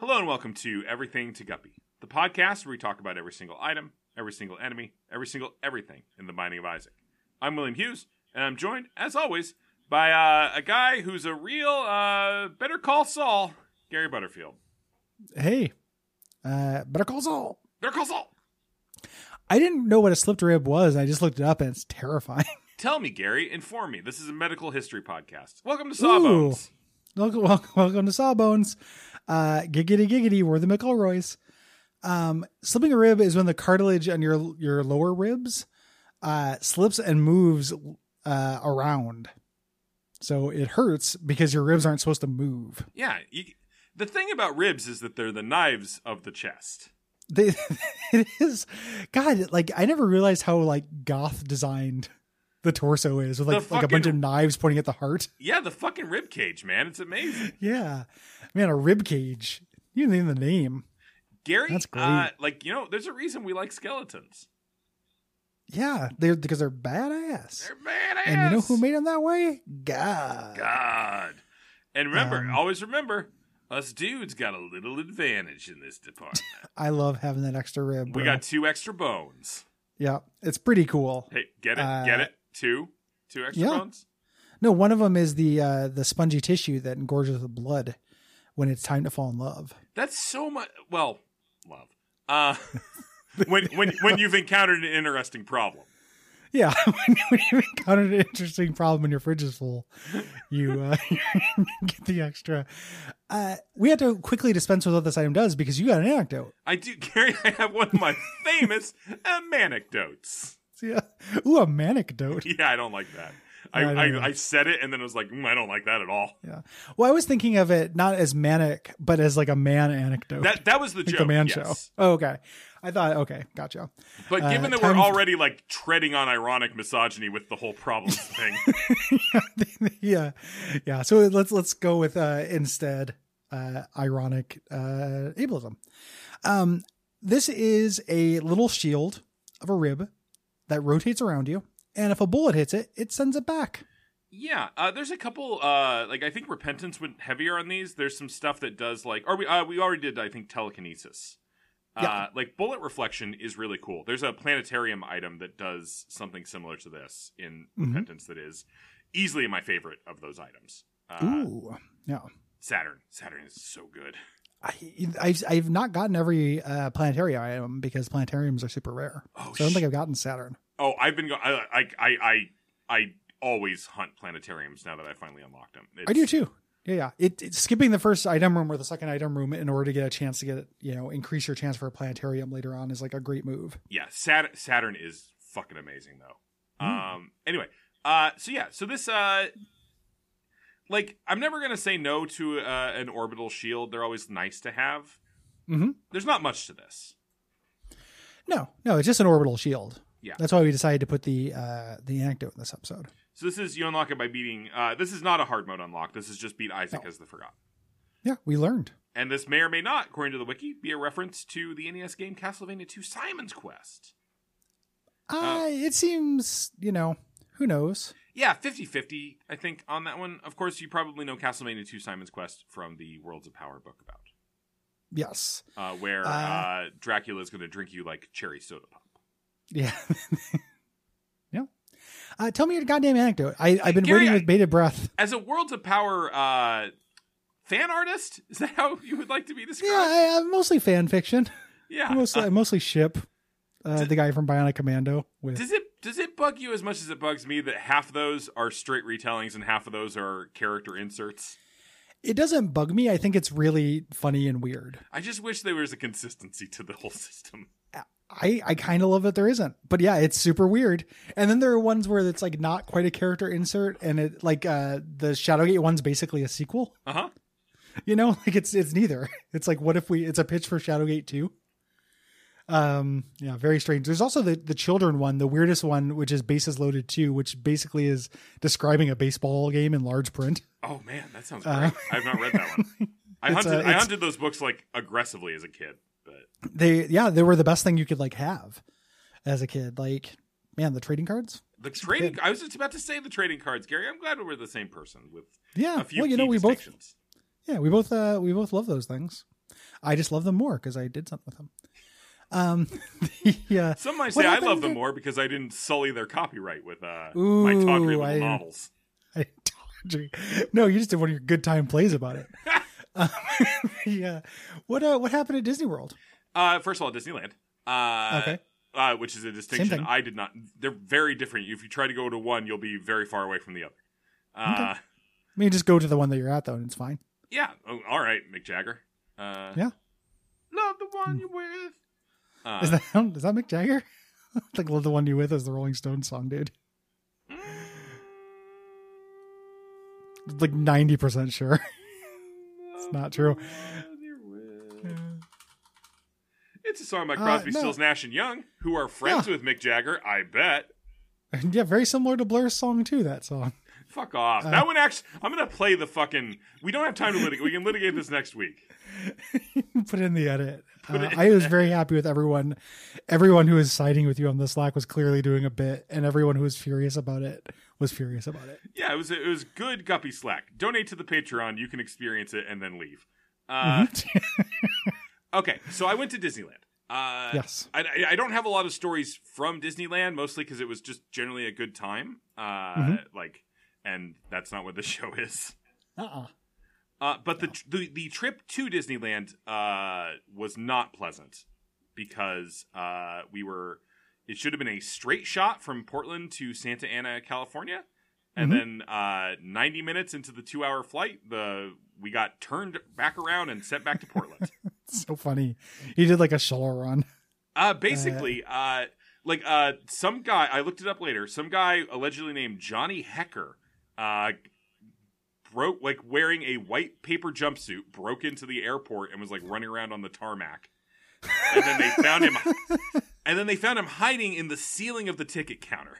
Hello and welcome to Everything to Guppy, the podcast where we talk about every single item, every single enemy, every single everything in the Binding of Isaac. I'm William Hughes, and I'm joined, as always, by uh, a guy who's a real uh, Better Call Saul, Gary Butterfield. Hey, uh, Better Call Saul. Better Call Saul. I didn't know what a slipped rib was. I just looked it up and it's terrifying. Tell me, Gary. Inform me. This is a medical history podcast. Welcome to Sawbones. Welcome, welcome, welcome to Sawbones. Uh, giggity giggity, we're the McElroys. Um, slipping a rib is when the cartilage on your your lower ribs uh, slips and moves uh, around. So it hurts because your ribs aren't supposed to move. Yeah. You, the thing about ribs is that they're the knives of the chest. They, it is God. Like I never realized how like goth designed the torso is with like, The like a bunch of knives pointing at the heart. Yeah, the fucking rib cage, man. It's amazing. Yeah, man, a rib cage. You name the name. Gary, That's great. Uh, like you know, there's a reason we like skeletons. Yeah, they're because they're badass. They're badass. And you know who made them that way? God. God. And remember, Um, always remember, us dudes got a little advantage in this department. I love having that extra rib. we got two extra bones. yeah, it's pretty cool. Hey, get it? Uh, get it? Two, two extra yeah. bones. No, one of them is the uh, the spongy tissue that engorges the blood when it's time to fall in love. That's so much. Well, love. Uh, when when when you've encountered an interesting problem. Yeah, when you- when you encounter an interesting problem and your fridge is full, you uh, get the extra. Uh, we had to quickly dispense with what this item does because you got an anecdote. I do, Gary. I have one of my famous uh, anecdotes. Yeah. Ooh, a manecdote. Yeah, I don't like that. I, I I. I said it and then I was like, mm, I don't like that at all. Yeah. Well, I was thinking of it not as manic, but as like a man anecdote. That that was the like joke. the man yes. show. Oh, okay. I thought, okay, gotcha. But Uh, given that we're already like treading on ironic misogyny with the whole problems thing, yeah. Yeah. So let's, let's go with, uh, instead, uh, ironic, uh, ableism. Um, this is a little shield of a rib that rotates around you. And if a bullet hits it, it sends it back. yeah, uh, there's a couple. Uh, like I think repentance went heavier on these. There's some stuff that does like, or we uh, we already did. I think telekinesis. Uh, Yeah. like bullet reflection is really cool. There's a planetarium item that does something similar to this in Mhm. repentance that is easily my favorite of those items. Uh, Ooh. Yeah. Saturn. Saturn is so good. I, I've, I've not gotten every uh, planetarium item because planetariums are super rare. Oh, so I don't think I've gotten Saturn. Oh, I've been. going. I, I I I always hunt planetariums now that I finally unlocked them. I do too. Yeah, yeah. It, it's skipping the first item room or the second item room in order to get a chance to get you know increase your chance for a planetarium later on is like a great move. Yeah, Saturn, Saturn is fucking amazing though. Mm. Um. Anyway, uh. So yeah. So this uh. Like I'm never gonna say no to uh, an orbital shield. They're always nice to have. Mhm. There's not much to this. No, no, it's just an orbital shield. Yeah. That's why we decided to put the uh the anecdote in this episode. So this is you unlock it by beating. Uh, this is not a hard mode unlock. This is just beat Isaac No. as the Forgotten. Yeah, we learned. And this may or may not, according to the wiki, be a reference to the NES game Castlevania II Simon's Quest. Uh, it seems you know who knows. Yeah, 50 50, I think, on that one. Of course, you probably know Castlevania 2 Simon's Quest from the Worlds of Power book about, Yes. uh, where Uh, uh, Dracula is going to drink you like cherry soda pop. Yeah. yeah. Uh, tell me your goddamn anecdote. I, I've been Gary, waiting with bated breath. As a Worlds of Power uh, fan artist, is that how you would like to be described? Yeah, I, I'm mostly fan fiction. Yeah. mostly, Uh, mostly ship uh, the guy from Bionic Commando with. does it does it bug you as much as it bugs me that half of those are straight retellings and half of those are character inserts? It doesn't bug me. I think it's really funny and weird. I just wish there was a consistency to the whole system. I, I kind of love that there isn't, but yeah, it's super weird. And then there are ones where it's like not quite a character insert, and it like uh the Shadowgate one's basically a sequel. Uh huh. You know, like it's it's neither. It's like what if we? It's a pitch for Shadowgate two. Um, yeah, very strange. There's also the the children one, the weirdest one, which is Bases Loaded two, which basically is describing a baseball game in large print. Oh man, that sounds Uh, great. I've not read that one. I hunted. uh, I hunted those books like aggressively as a kid, but They yeah, they were the best thing you could like have as a kid. Like man, the trading cards. the trading. I was just about to say the trading cards, Gary. I'm glad we're the same person with Yeah, a few. well, you know, we both yeah, we both uh we both love those things. I just love them more because I did something with them. Um, the, uh, Some might say I love them to- more because I didn't sully their copyright with uh, my talk Ooh, little I- novels. I you. No, you just did one of your good time plays about it. um, yeah. What uh, what happened at Disney World? Uh, first of all, Disneyland. Uh, Okay. Uh, which is a distinction. I did not. They're very different. If you try to go to one, you'll be very far away from the other. Uh, Okay. I mean, just go to the one that you're at though, and it's fine. Yeah. Oh, all right, Mick Jagger. Uh, Yeah. Love the one you're with. Uh, Is that is that Mick Jagger? I think "Love the One You With" is the Rolling Stones song, dude. Like ninety percent sure. it's not true. It's a song by Uh, Crosby, no. Stills, Nash and Young, who are friends Yeah. with Mick Jagger. I bet. yeah, very similar to Blur's song too. That song. Fuck off. Uh, that one actually. I'm gonna play the fucking. We don't have time to litigate. We can litigate this next week. Put it in the edit. Uh, I was very happy with everyone. Everyone who was siding with you on the Slack was clearly doing a bit, and everyone who was furious about it was furious about it. Yeah, it was it was good guppy slack. Donate to the Patreon. You can experience it and then leave. Uh, okay, so I went to Disneyland. Uh, yes. I, I- don't have a lot of stories from Disneyland, mostly because it was just generally a good time. Uh, Mhm. Like, and that's not what the show is. Uh-uh. Uh, but the, the the trip to Disneyland uh, was not pleasant because uh, we were. It should have been a straight shot from Portland to Santa Ana, California, and Mhm. then uh, 90 minutes into the two-hour flight, the we got turned back around and sent back to Portland. So funny. He did like a shuttle run. Uh basically, uh like uh some guy I looked it up later, some guy allegedly named Johnny Hecker uh broke like wearing a white paper jumpsuit, broke into the airport and was like running around on the tarmac. And then they found him and then they found him hiding in the ceiling of the ticket counter.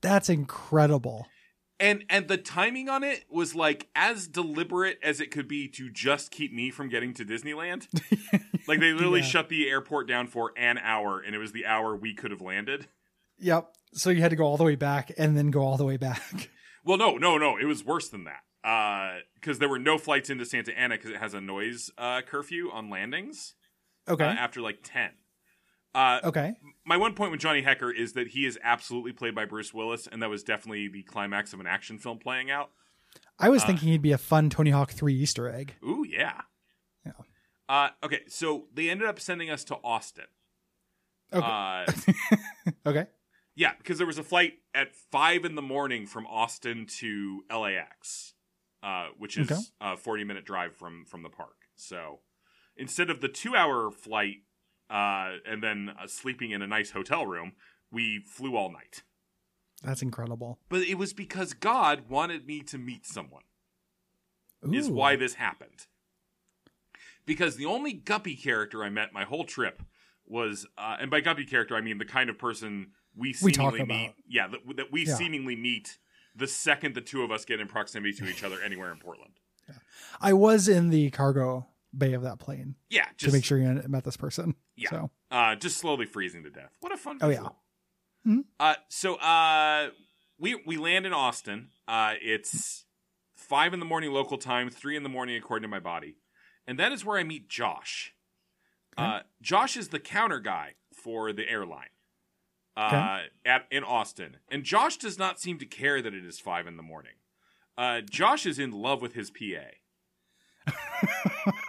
That's incredible. And and the timing on it was like as deliberate as it could be to just keep me from getting to Disneyland. like they literally Yeah. shut the airport down for an hour and it was the hour we could have landed. Yep. So you had to go all the way back and then go all the way back. Well, no, no, no. It was worse than that. Because there were no flights into Santa Ana because it has a noise uh, curfew on landings Okay. uh, after like 10. Uh, okay. my one point with Johnny Hecker is that he is absolutely played by Bruce Willis, and that was definitely the climax of an action film playing out. I was uh, thinking he'd be a fun Tony Hawk 3 Easter egg. Ooh, yeah. Yeah. Uh, okay, so they ended up sending us to Austin. Okay. Uh, okay. yeah, because there was a flight at 5 in the morning from Austin to LAX, uh, which is Okay. a 40 minute drive from, from the park. So instead of the two hour flight uh, and then uh, sleeping in a nice hotel room, we flew all night. That's incredible. But it was because God wanted me to meet someone. is why this happened. Because the only Guppy character I met my whole trip was, uh, and by Guppy character I mean the kind of person we We seemingly meet. Yeah, that, that we Yeah. seemingly meet the second the two of us get in proximity to each other anywhere in Portland. Yeah. I was in the cargo bay of that plane Yeah, just, to make sure you met this person. Yeah. So uh, just slowly freezing to death. What a fun! Oh, yeah. Mhm. Uh, so uh, we we land in Austin. Uh, it's five in the morning local time, three in the morning according to my body, and that is where I meet Josh. Okay. Uh, Josh is the counter guy for the airline. Uh, Okay. at in Austin, and Josh does not seem to care that it is five in the morning. Uh, Josh is in love with his PA.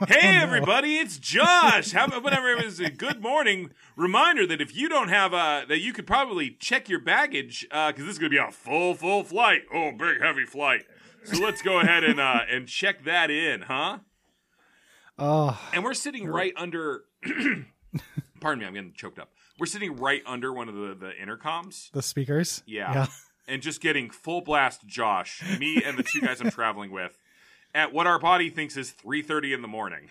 Hey Oh, everybody, it's Josh. How about whatever it was a good morning reminder that if you don't have a that you could probably check your baggage because this is going to be a full full flight. Oh, big heavy flight. So let's go ahead and uh and check that in, huh? Oh, And we're sitting right under. pardon me, I'm getting choked up. We're sitting right under one of the the intercoms. the speakers. Yeah. and just getting full blast Josh, me and the two guys I'm traveling with, at what our body thinks is 3:30 in the morning.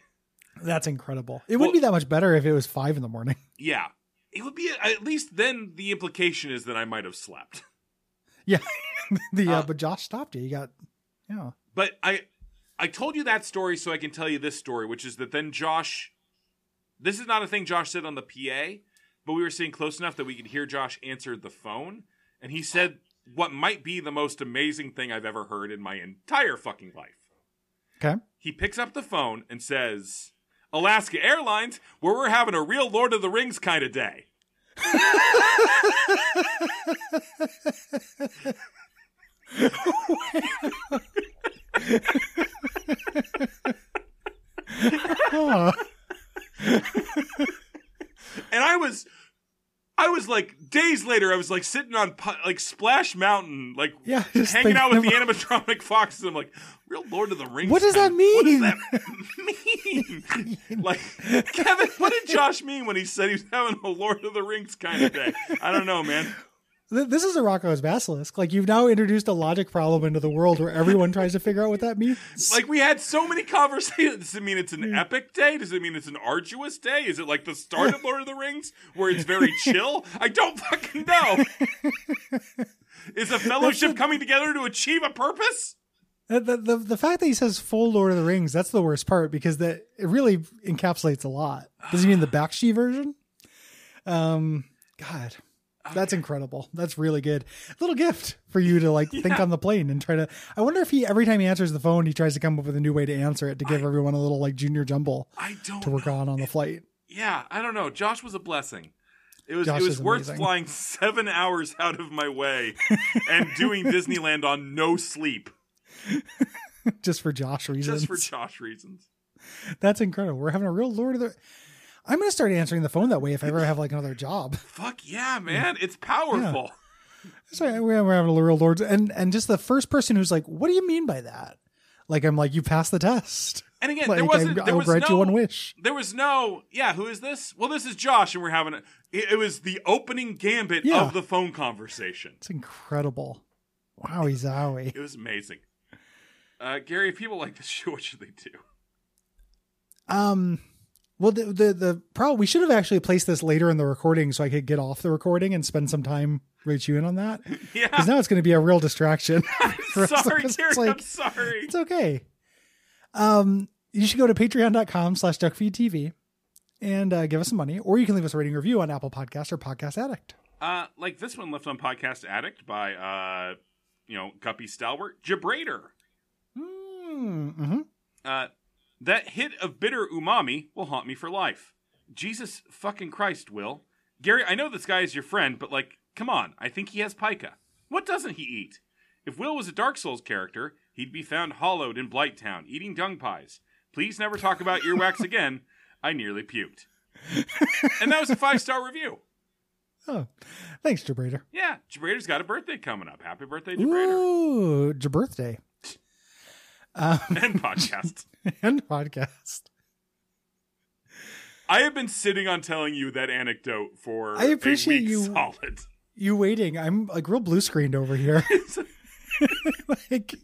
That's incredible. It Well- would be that much better if it was five in the morning. Yeah. It would be at least then the implication is that I might have slept. Yeah. the uh, Uh, but Josh stopped you. You got yeah. But I I told you that story so I can tell you this story, which is that then Josh this is not a thing Josh said on the PA, but we were sitting close enough that we could hear Josh answer the phone, and he said what might be the most amazing thing I've ever heard in my entire fucking life. Okay. He picks up the phone and says, Alaska Airlines, where we're having a real Lord of the Rings kind of day. Oh, And I was, I was like days later. I was like sitting on like Splash Mountain, like Yeah, just hanging out with the animatronic foxes. I'm like, real Lord of the Rings. What does that What does mean? that mean? like, Kevin, what did Josh mean when he said he was having a Lord of the Rings kind of day? I don't know, man. Th- this is a Roko's basilisk. Like you've now introduced a logic problem into the world where everyone tries to figure out what that means. Like we had so many conversations. Does it mean it's an epic day? Does it mean it's an arduous day? Is it like the start of Lord of the Rings where it's very chill? I don't fucking know. Is a fellowship coming together to achieve a purpose? The, the, the, the fact that he says full Lord of the Rings, that's the worst part because that it really encapsulates a lot. Does he mean the Bakshi version? Um, God, that's incredible. That's really good. little gift for you to like think on the plane and try to. I wonder if he every time he answers the phone, he tries to come up with a new way to answer it to give everyone a little like junior jumble I don't to work know. on on the flight. Yeah, I don't know. Josh was a blessing. It was Josh it was worth amazing. flying seven hours out of my way and doing Disneyland on no sleep just for Josh reasons. just for Josh reasons. That's incredible. We're having a real Lord of the. I'm gonna start answering the phone that way if I ever have like another job. Fuck yeah, man! It's powerful. So we're having a real Lord, and and just the first person who's like, "What do you mean by that?" Like I'm like, "You passed the test." And again, Like there wasn't. I, there will was grant no, you one wish. There was no. Yeah, who is this? Well, this is Josh, and we're having a. It, it was the opening gambit Yeah. of the phone conversation. It's incredible. Wow, he's zowie. It was amazing. Uh, Gary, if people like this show, what should they do? Um, well, the the the problem we should have actually placed this later in the recording so I could get off the recording and spend some time with you in on that Yeah, because now it's going to be a real distraction. sorry, Gary. it's I'm sorry. It's okay. Um, you should go to patreon.com slash duckfeedtv and uh, give us some money, or you can leave us a rating review on Apple Podcast or Podcast Addict. Uh, like this one left on Podcast Addict by uh, you know, Guppy Stalwart, Jabrader. Mm-hmm. Uh, that hit of bitter umami will haunt me for life. Jesus fucking Christ, Will. Gary, I know this guy is your friend, but like, come on. I think he has pica. What doesn't he eat? If Will was a Dark Souls character, he'd be found hollowed in Blighttown, eating dung pies. Please never talk about earwax again. I nearly puked. and that was a five star review. Oh, thanks, Jabrader. Yeah, Jabrader's got a birthday coming up. Happy birthday, Jabrader. Ooh, birthday um, And podcast. and podcast. I have been sitting on telling you that anecdote for I appreciate you- solid. You waiting? I'm like real blue screened over here. like